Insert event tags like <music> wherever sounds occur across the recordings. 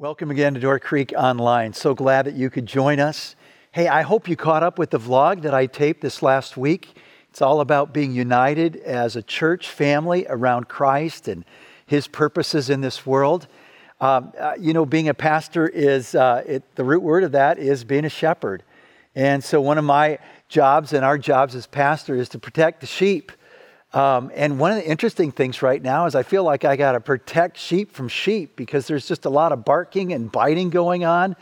Welcome again to Door Creek Online. So glad that you could join us. Hey, I hope you caught up with the vlog that I taped this last week. It's all about being united as a church family around Christ and his purposes in this world. Um, uh, you know, being a pastor is, uh, it, the root word of that is being a shepherd. And so, one of my jobs and our jobs as pastor is to protect the sheep. Um, and one of the interesting things right now is I feel like I got to protect sheep from sheep because there's just a lot of barking and biting going on,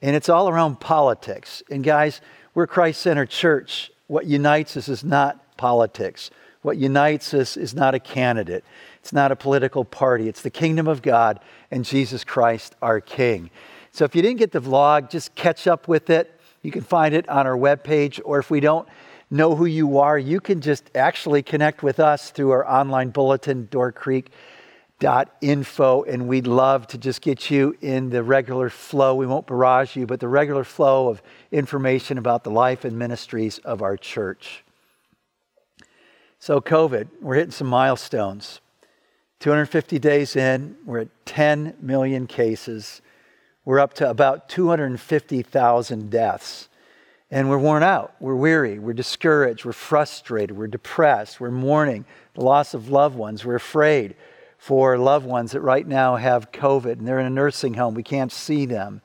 and it's all around politics. And guys, we're Christ centered church. What unites us is not politics. What unites us is not a candidate. It's not a political party. It's the kingdom of God and Jesus Christ, our King. So if you didn't get the vlog, just catch up with it. You can find it on our webpage, or if we don't know who you are, you can just actually connect with us through our online bulletin, doorcreek.info, and we'd love to just get you in the regular flow. We won't barrage you, but the regular flow of information about the life and ministries of our church. So, COVID, we're hitting some milestones. 250 days in, we're at 10 million cases. We're up to about 250,000 deaths. And we're worn out, we're weary, we're discouraged, we're frustrated, we're depressed, we're mourning the loss of loved ones, we're afraid for loved ones that right now have COVID and they're in a nursing home, we can't see them.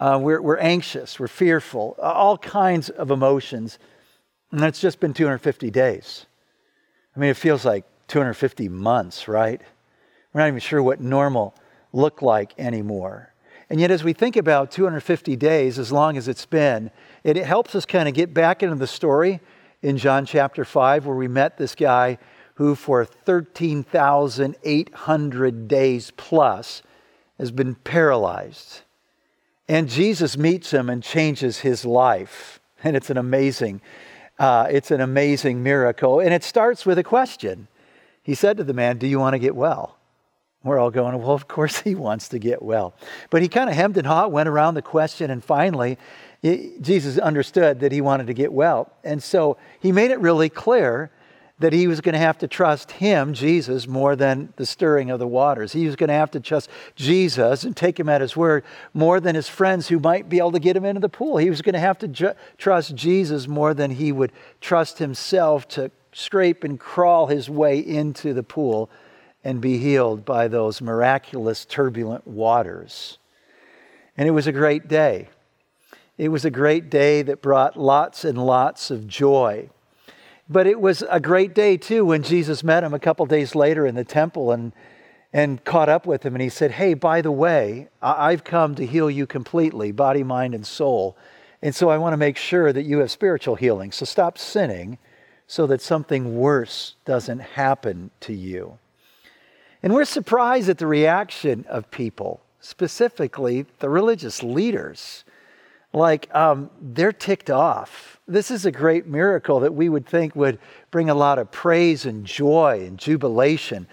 Uh, we're, we're anxious, we're fearful, all kinds of emotions. And it's just been 250 days. I mean, it feels like 250 months, right? We're not even sure what normal looked like anymore. And yet, as we think about 250 days, as long as it's been, it helps us kind of get back into the story in John chapter 5, where we met this guy who, for 13,800 days plus, has been paralyzed. And Jesus meets him and changes his life. And it's an amazing, uh, it's an amazing miracle. And it starts with a question. He said to the man, Do you want to get well? We're all going, well, of course he wants to get well. But he kind of hemmed and hawed, went around the question, and finally, Jesus understood that he wanted to get well. And so he made it really clear that he was going to have to trust him, Jesus, more than the stirring of the waters. He was going to have to trust Jesus and take him at his word more than his friends who might be able to get him into the pool. He was going to have to ju- trust Jesus more than he would trust himself to scrape and crawl his way into the pool and be healed by those miraculous, turbulent waters. And it was a great day. It was a great day that brought lots and lots of joy. But it was a great day, too, when Jesus met him a couple days later in the temple and, and caught up with him. And he said, Hey, by the way, I've come to heal you completely, body, mind, and soul. And so I want to make sure that you have spiritual healing. So stop sinning so that something worse doesn't happen to you. And we're surprised at the reaction of people, specifically the religious leaders. Like, um, they're ticked off. This is a great miracle that we would think would bring a lot of praise and joy and jubilation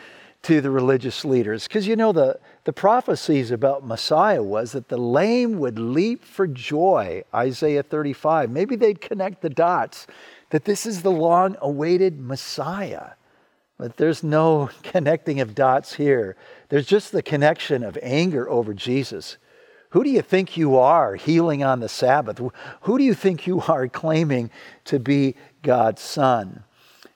to the religious leaders. Because you know, the, the prophecies about Messiah was that the lame would leap for joy, Isaiah 35. Maybe they'd connect the dots that this is the long awaited Messiah. But there's no <laughs> connecting of dots here. There's just the connection of anger over Jesus. Who do you think you are healing on the Sabbath? Who do you think you are <laughs> claiming to be God's son?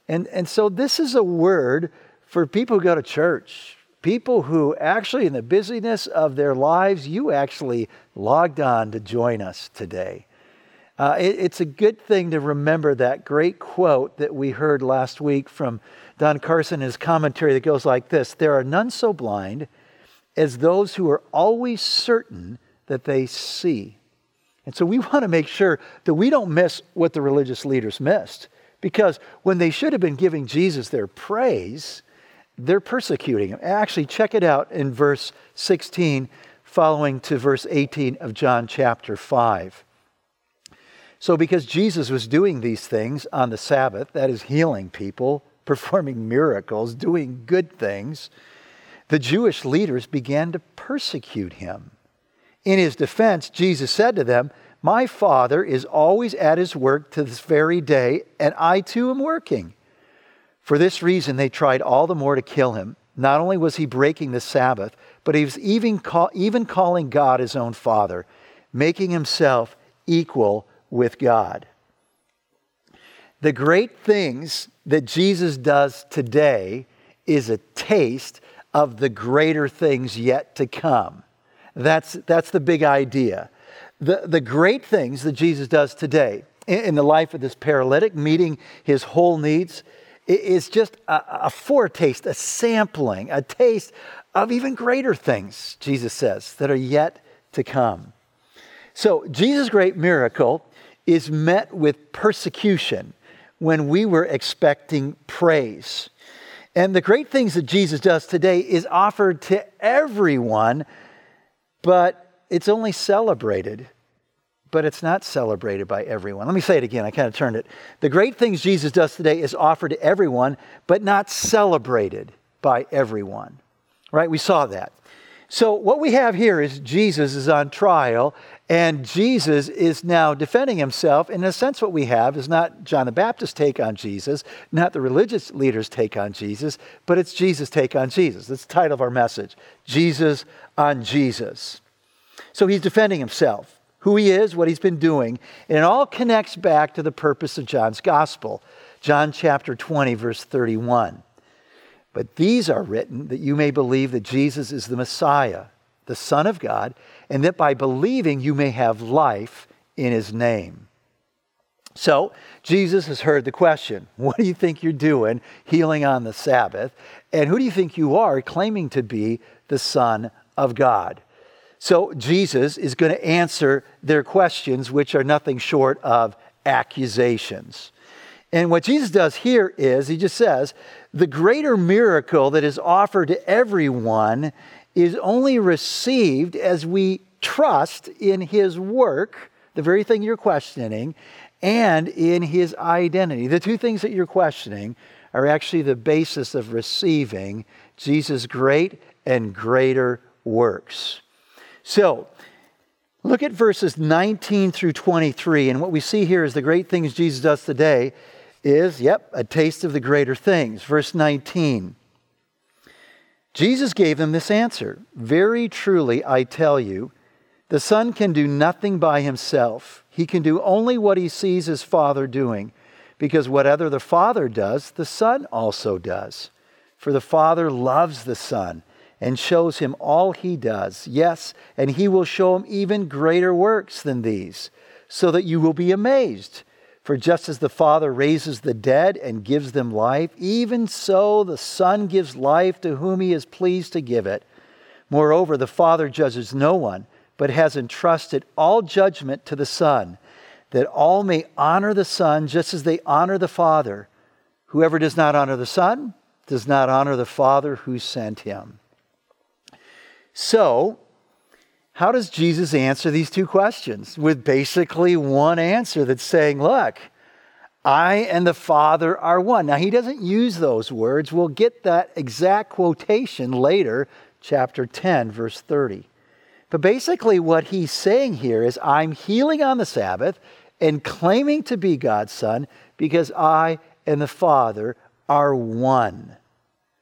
And, and so this is a word for people who go to church, people who actually, in the busyness of their lives, you actually logged on to join us today. Uh, it, it's a good thing to remember that great quote that we heard last week from Don Carson in his commentary that goes like this There are none so blind as those who are always certain that they see. And so we <laughs> want to make sure that we don't miss what the religious leaders missed. Because when they should have been giving Jesus their praise, they're persecuting him. Actually, check it out in verse 16, following to verse 18 of John chapter 5. So, because Jesus was doing these things on the Sabbath, that is, healing people, <laughs> performing miracles, doing good things, the Jewish leaders began to persecute him. In his defense, Jesus said to them, My Father is always at his work to this very day, and I too am working. For this reason, they tried all the more to kill him. Not only was he breaking the Sabbath, but he was even, call, even calling God his own Father, making himself equal with God. The great things that Jesus does today is a taste of the greater things yet to come. That's, that's the big idea. The, the great things that Jesus does today in, in the life of this paralytic, meeting his whole needs, is just a, a foretaste, a sampling, a taste of even greater things, Jesus says, that are yet to come. So, Jesus' great miracle is met with persecution when we were expecting praise. And the great things that Jesus does today is offered to everyone, but it's only celebrated. But it's not celebrated by everyone. Let me say it again. I kind of turned it. The great things Jesus does today is offered to everyone, but not celebrated by everyone. Right? We saw that. So, what we have here is Jesus is on trial, and Jesus is now defending himself. In a sense, what we have is not John the Baptist's take on Jesus, not the religious leaders' take on Jesus, but it's Jesus' take on Jesus. That's the title of our message Jesus on Jesus. So, he's defending himself, who he is, what he's been doing, and it all connects back to the purpose of John's gospel. John chapter 20, verse 31. But these are written that you may believe that Jesus is the Messiah, the Son of God, and that by believing you may have life in his name. So, Jesus has heard the question What do you think you're doing healing on the Sabbath? And who do you think you are claiming to be the Son of God? So, Jesus is going to answer their questions, which are nothing short of accusations. And what Jesus does here is he just says, the greater miracle that is offered to everyone is only received as we trust in his work, the very thing you're questioning, and in his identity. The two things that you're questioning are actually the basis of receiving Jesus' great and greater works. So, look at verses 19 through 23, and what we see here is the great things Jesus does today is, yep, a taste of the greater things. Verse 19. Jesus gave them this answer Very truly, I tell you, the Son can do nothing by himself. He can do only what he sees his Father doing, because whatever the Father does, the Son also does. For the Father loves the Son and shows him all he does. Yes, and he will show him even greater works than these, so that you will be amazed. For just as the Father raises the dead and gives them life, even so the Son gives life to whom he is pleased to give it. Moreover, the Father judges no one, but has entrusted all judgment to the Son, that all may honor the Son just as they honor the Father. Whoever does not honor the Son does not honor the Father who sent him. So, how does Jesus answer these two questions? With basically one answer that's saying, Look, I and the Father are one. Now, he doesn't use those words. We'll get that exact quotation later, chapter 10, verse 30. But basically, what he's saying here is, I'm healing on the Sabbath and claiming to be God's Son because I and the Father are one.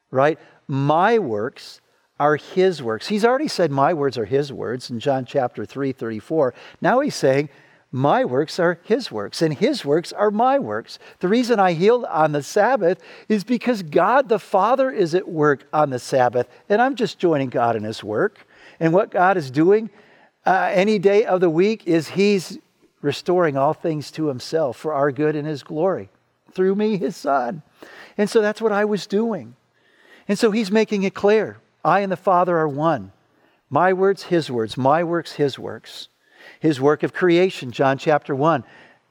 Right? My works are his works. He's already said, My words are his words in John chapter 3, 34. Now he's saying, My works are his works, and his works are my works. The reason I healed on the Sabbath is because God the Father is at work on the Sabbath, and I'm just joining God in his work. And what God is doing uh, any day of the week is he's restoring all things to himself for our good and his glory through me, his son. And so that's what I was doing. And so he's making it clear. I and the Father are one. My words, his words. My works, his works. His work of creation, John chapter 1.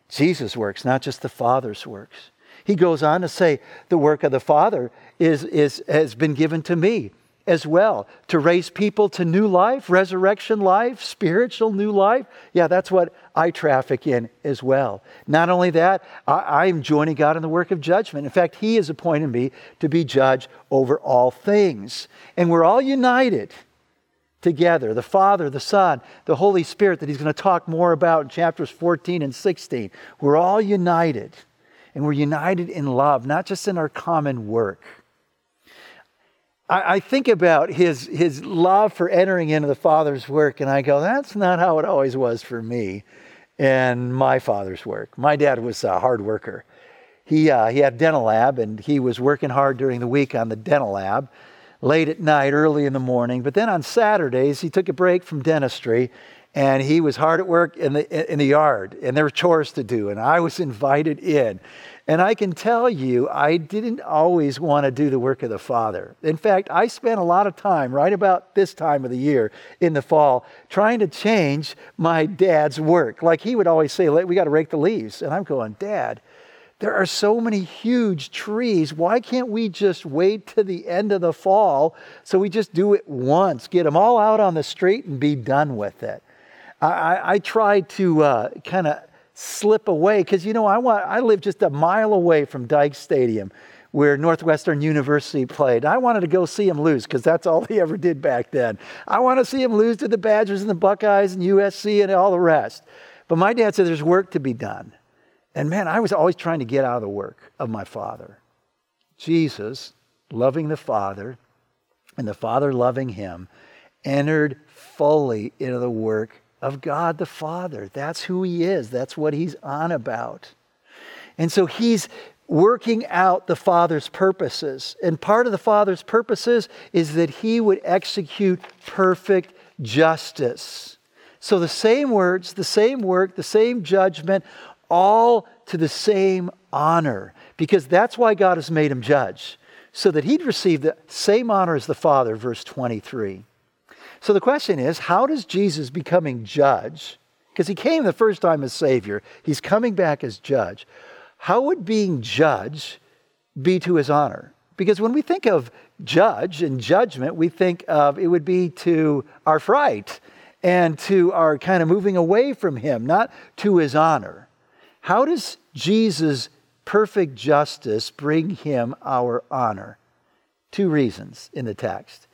Jesus' works, not just the Father's works. He goes on to say, the work of the Father is, is, has been given to me as well to raise people to new life, resurrection life, spiritual new life. Yeah, that's what I traffic in as well. Not only that, I, am joining God in the work of judgment. In fact, He has appointed me to be judge over all things. And we're all united together the Father, the Son, the Holy Spirit, that He's going to talk more about in chapters 14 and 16. We're all united. And we're united in love, not just in our common work. I, I think about his, his love for entering into the Father's work, and I go, that's not how it always was for me and my father's work. My dad was a hard worker. He, uh, he had dental lab, and he was working hard during the week on the dental lab late at night, early in the morning. But then on Saturdays, he took a break from dentistry and he was hard at work in the, in the yard and there were chores to do. And I was invited in. And I can tell you, I didn't always want to do the work of the Father. In fact, I spent a lot of time right about this time of the year in the fall trying to change my dad's work. Like he would always say, We got to rake the leaves. And I'm going, Dad, there are so many huge trees. Why can't we just wait to the end of the fall so we just do it once, get them all out on the street and be done with it? I, I, I try to uh, kind of slip away because, you know, I, want, I live just a mile away from Dyche Stadium where Northwestern University played. I wanted to go see him lose because that's all <laughs> he ever did back then. I want to see him lose to the Badgers and the Buckeyes and USC and all the rest. But my dad said there's work to be done. And man, I was always trying to get out of the work of my father. Jesus, loving the Father, and the Father loving him, entered fully into the work of God the Father. That's who he is, that's what he's on about. And so he's working out the Father's purposes. And part of the Father's purposes is that he would execute perfect justice. So the same words, the same work, the same judgment all to the same honor, because that's why God has made him judge, so that he'd receive the same honor as the Father, verse 23. So the question is how does Jesus becoming judge, because he came the first time as Savior, he's coming back as judge, how would being judge be to his honor? Because when we think of judge and judgment, we think of it would be to our fright and to our kind of moving away from him, not to his honor. How does Jesus' perfect justice bring him our honor? Two reasons in the text.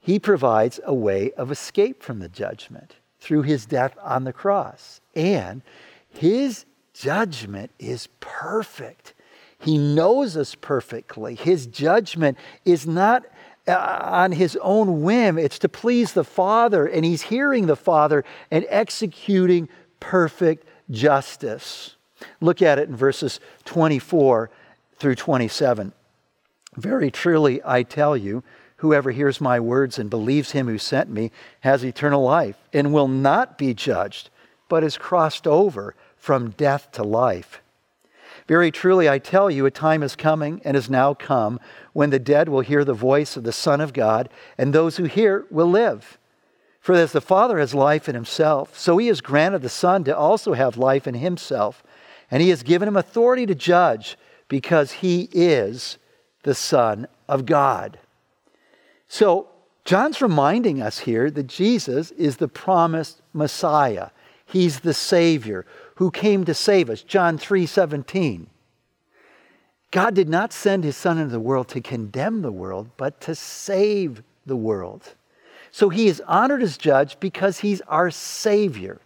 He provides a way of escape from the judgment through his death on the cross, and his judgment is perfect. He knows us perfectly. His judgment is not uh, on his own whim, it's to please the Father, and he's hearing the Father and executing perfect justice. Look at it in verses 24 through 27. Very truly, I tell you, whoever hears my words and believes him who sent me has eternal life and will not be judged, but is crossed over from death to life. Very truly, I tell you, a time is coming and has now come when the dead will hear the voice of the Son of God, and those who hear will live. For as the Father has life in himself, so he has granted the Son to also have life in himself. And he has given him authority to judge because he is the Son of God. So, John's reminding us here that Jesus is the promised Messiah. He's the Savior who came to save us. John 3 17. God did not send his Son into the world to condemn the world, but to save the world. So he is honored as judge because he's our Savior.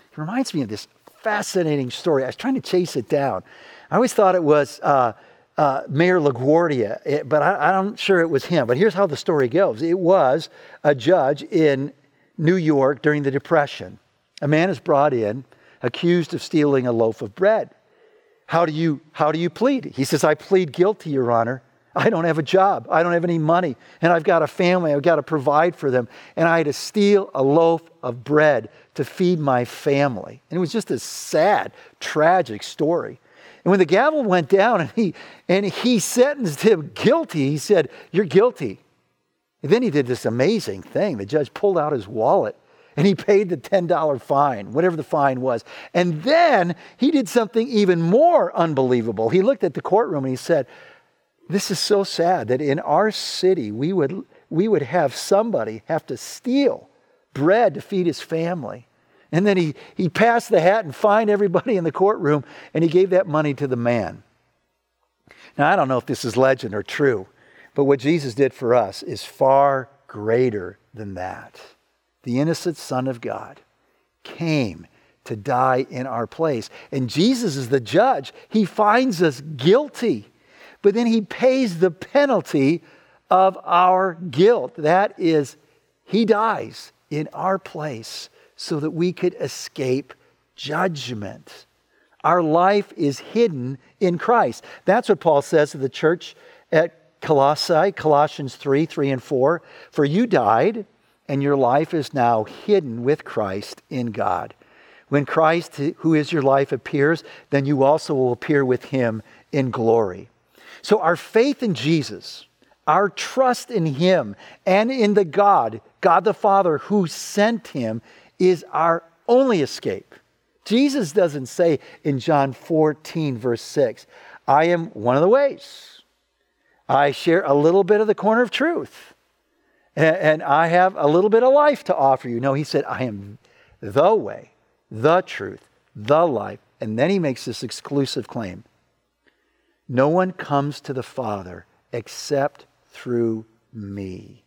It reminds me of this fascinating story. I was trying to chase it down. I always thought it was uh, uh, Mayor LaGuardia, it, but I, I'm sure it was him. But here's how the story goes it was a judge in New York during the Depression. A man is brought in accused of stealing a loaf of bread. How do you, how do you plead? He says, I plead guilty, Your Honor. I don't have a job. I don't have any money. And I've got a family. I've got to provide for them. And I had to steal a loaf of bread to feed my family. And it was just a sad, tragic story. And when the gavel went down and he, and he sentenced him guilty, he said, You're guilty. And then he did this amazing thing. The judge pulled out his wallet and he paid the $10 fine, whatever the fine was. And then he did something even more unbelievable. He looked at the courtroom and he said, this is so sad that in our city we would, we would have somebody have to steal bread to feed his family. And then he, he passed the hat and fined everybody in the courtroom, and he gave that money to the man. Now, I don't know if this is legend or true, but what Jesus did for us is far greater than that. The innocent Son of God came to die in our place. And Jesus is the judge. He finds us guilty but then he pays the penalty of our guilt. That is, he dies in our place so that we could escape judgment. Our life is hidden in Christ. That's what Paul says to the church at Colossae, Colossians 3 3 and 4. For you died, and your life is now hidden with Christ in God. When Christ, who is your life, appears, then you also will appear with him in glory. So, our faith in Jesus, our trust in him, and in the God, God the Father, who sent him, is our only escape. Jesus doesn't say in John 14, verse 6, I am one of the ways. I share a little bit of the corner of truth. And I have a little bit of life to offer you. No, he said, I am the way, the truth, the life. And then he makes this exclusive claim No one comes to the Father except through me.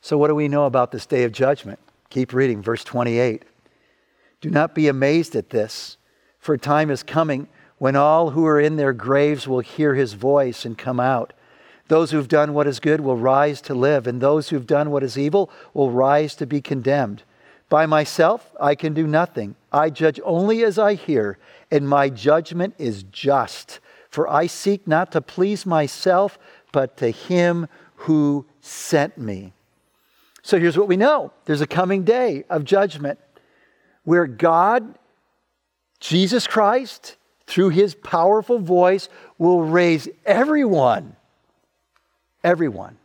So, what do we know about this day of judgment? Keep reading, verse 28. Do not be amazed at this, for time is coming when all who are in their graves will hear his voice and come out. Those who've done what is good will rise to live, and those who've done what is evil will rise to be condemned. By myself, I can do nothing. I judge only as I hear, and my judgment is just. For I seek not to please myself, but to him who sent me. So here's what we know there's a coming day of judgment where God, Jesus Christ, through his powerful voice, will raise everyone, everyone,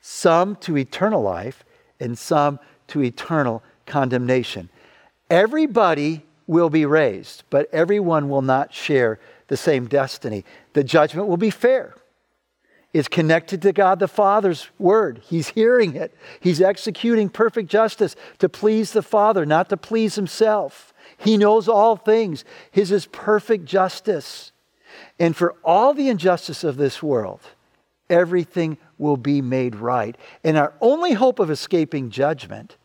some to eternal life and some to eternal condemnation. Everybody will be raised, but everyone will not share the same destiny. The judgment will be fair is connected to God the Father's word. He's hearing it. He's executing perfect justice to please the Father, not to please himself. He knows all things. His is perfect justice. And for all the injustice of this world, everything will be made right. And our only hope of escaping judgment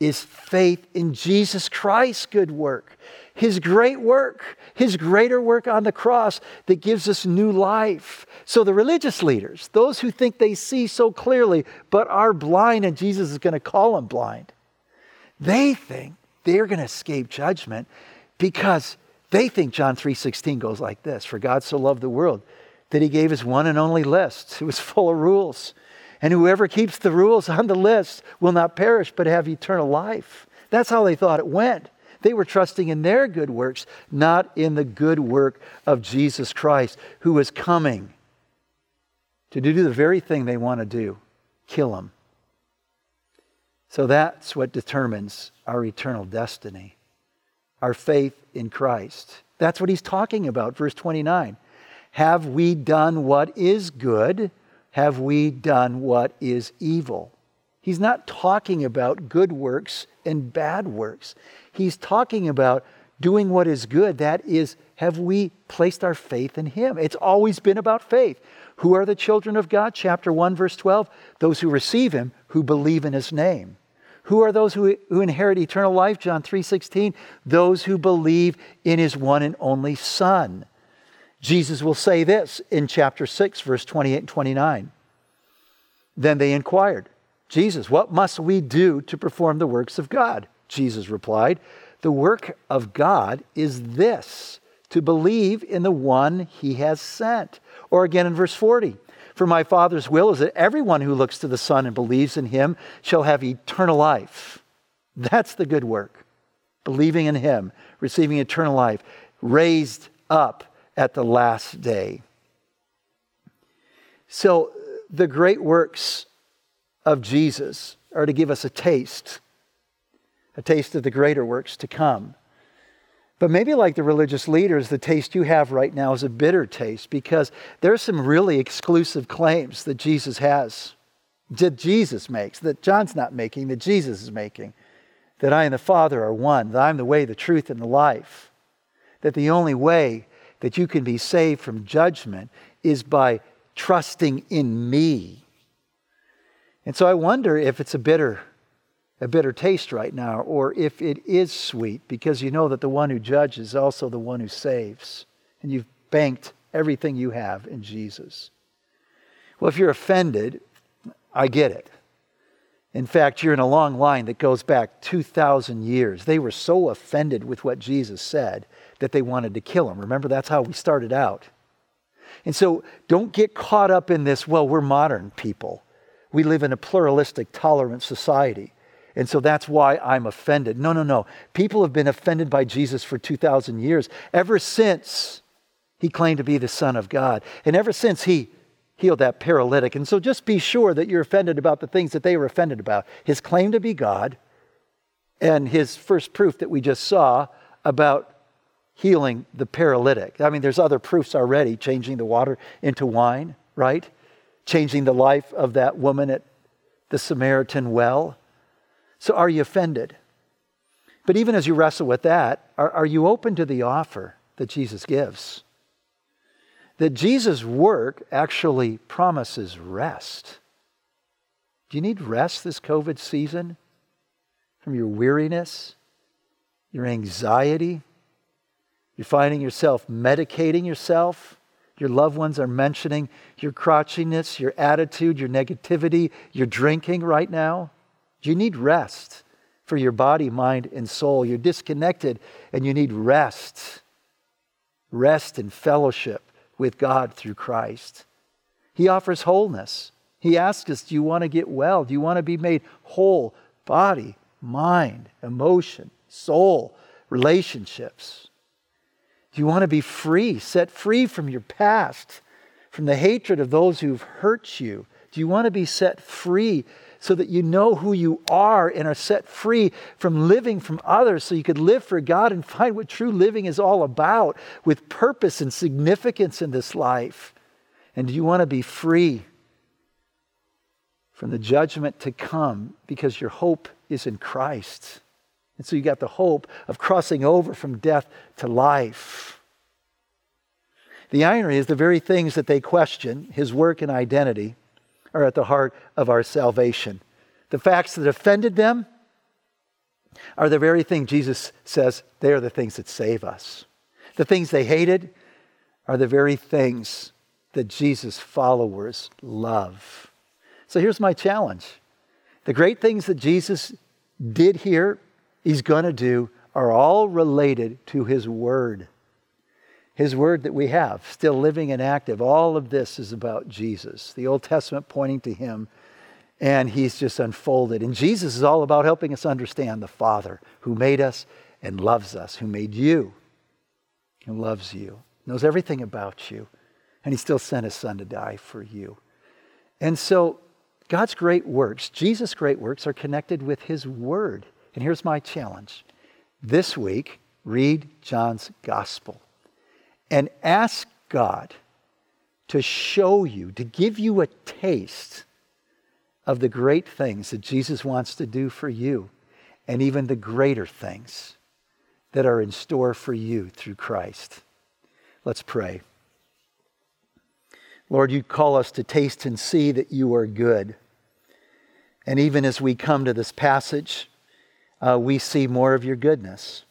is faith in Jesus Christ's good work, his great work, his greater work on the cross that gives us new life. So the religious leaders, those who think they see so clearly but are blind and Jesus is going to call them blind, they think they're going to escape judgment because they think John 3:16 goes like this, for God so loved the world that he gave his one and only list. It was full of rules. And whoever keeps the rules on the list will not perish but have eternal life. That's how they thought it went. They were trusting in their good works, not in the good work of Jesus Christ, who is coming to do the very thing they want to do kill him. So that's what determines our eternal destiny, our faith in Christ. That's what he's talking about, verse 29. Have we done what is good? Have we done what is evil? He's not talking about good works and bad works. He's talking about doing what is good. That is, have we placed our faith in Him? It's always been about faith. Who are the children of God? Chapter 1, verse 12. Those who receive Him, who believe in His name. Who are those who, who inherit eternal life? John 3:16. Those who believe in his one and only Son. Jesus will say this in chapter 6, verse 28 and 29. Then they inquired, Jesus, what must we do to perform the works of God? Jesus replied, The work of God is this to believe in the one he has sent. Or again in verse 40, For my Father's will is that everyone who looks to the Son and believes in him shall have eternal life. That's the good work. Believing in him, receiving eternal life, raised up at the last day. So the great works of Jesus are to give us a taste, a taste of the greater works to come. But maybe like the religious leaders, the taste you have right now is a bitter taste because there's some really exclusive claims that Jesus has, that Jesus makes, that John's not making, that Jesus is making. That I and the Father are one, that I'm the way, the truth, and the life. That the only way that you can be saved from judgment is by trusting in me and so I wonder if it's a bitter, a bitter taste right now, or if it is sweet, because you know that the one who judges is also the one who saves. And you've banked everything you have in Jesus. Well, if you're offended, I get it. In fact, you're in a long line that goes back 2,000 years. They were so offended with what Jesus said that they wanted to kill him. Remember, that's how we started out. And so don't get caught up in this, well, we're modern people. We live in a pluralistic, tolerant society. And so that's why I'm offended. No, no, no. People have been offended by Jesus for 2,000 years, ever since he claimed to be the Son of God. And ever since he healed that paralytic. And so just be sure that you're offended about the things that they were offended about his claim to be God and his first proof that we just saw about healing the paralytic. I mean, there's other proofs already changing the water into wine, right? Changing the life of that woman at the Samaritan well. So are you offended? But even as you wrestle with that, are, are you open to the offer that Jesus gives? that Jesus' work actually promises rest. Do you need rest this COVID season from your weariness, your anxiety? You're finding yourself medicating yourself. Your loved ones are mentioning your crotchiness, your attitude, your negativity, your drinking right now. You need rest for your body, mind, and soul? You're disconnected and you need rest. Rest and fellowship with God through Christ. He offers wholeness. He asks us, Do you want to get well? Do you want to be made whole? Body, mind, emotion, soul, relationships. Do you want to be free, set free from your past, from the hatred of those who've hurt you? Do you want to be set free so that you know who you are and are set free from living from others so you could live for God and find what true living is all about with purpose and significance in this life? And do you want to be free from the judgment to come because your hope is in Christ? And so you got the hope of crossing over from death to life. The irony is the very things that they question, his work and identity, are at the heart of our salvation. The facts that offended them are the very thing Jesus says they are the things that save us. The things they hated are the very things that Jesus' followers love. So here's my challenge the great things that Jesus did here, he's going to do, are all related to his word. His word that we have, still living and active. All of this is about Jesus. The Old Testament pointing to him, and he's just unfolded. And Jesus is all about helping us understand the Father who made us and loves us, who made you, who loves you, knows everything about you, and he still sent his Son to die for you. And so, God's great works, Jesus' great works, are connected with his word. And here's my challenge this week, read John's gospel and ask God to show you, to give you a taste of the great things that Jesus wants to do for you, and even the greater things that are in store for you through Christ. Let's pray. Lord, you call us to taste and see that you are good. And even as we come to this passage, uh, we see more of your goodness.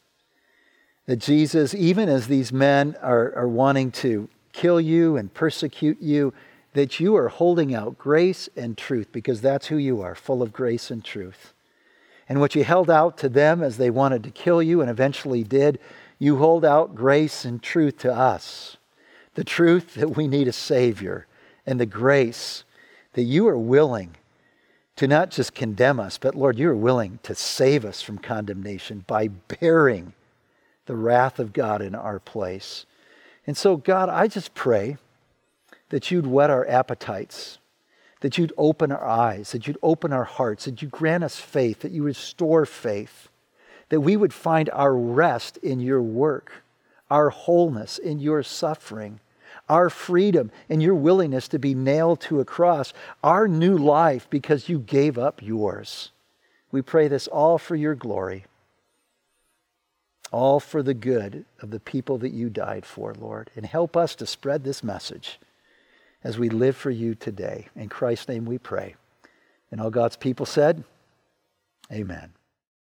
That Jesus, even as these men are, are wanting to kill you and persecute you, that you are holding out grace and truth because that's who you are, full of grace and truth. And what you held out to them as they wanted to kill you and eventually did, you hold out grace and truth to us. The truth that we need a Savior and the grace that you are willing to not just condemn us, but Lord, you are willing to save us from condemnation by bearing the wrath of God in our place. And so, God, I just pray that you'd whet our appetites, that you'd open our eyes, that you'd open our hearts, that you grant us faith, that you restore faith, that we would find our rest in your work, our wholeness in your suffering, our freedom and your willingness to be nailed to a cross, our new life because you gave up yours. We pray this all for your glory all for the good of the people that you died for, Lord. And help us to spread this message as we live for you today. In Christ's name we pray. And all God's people said, Amen.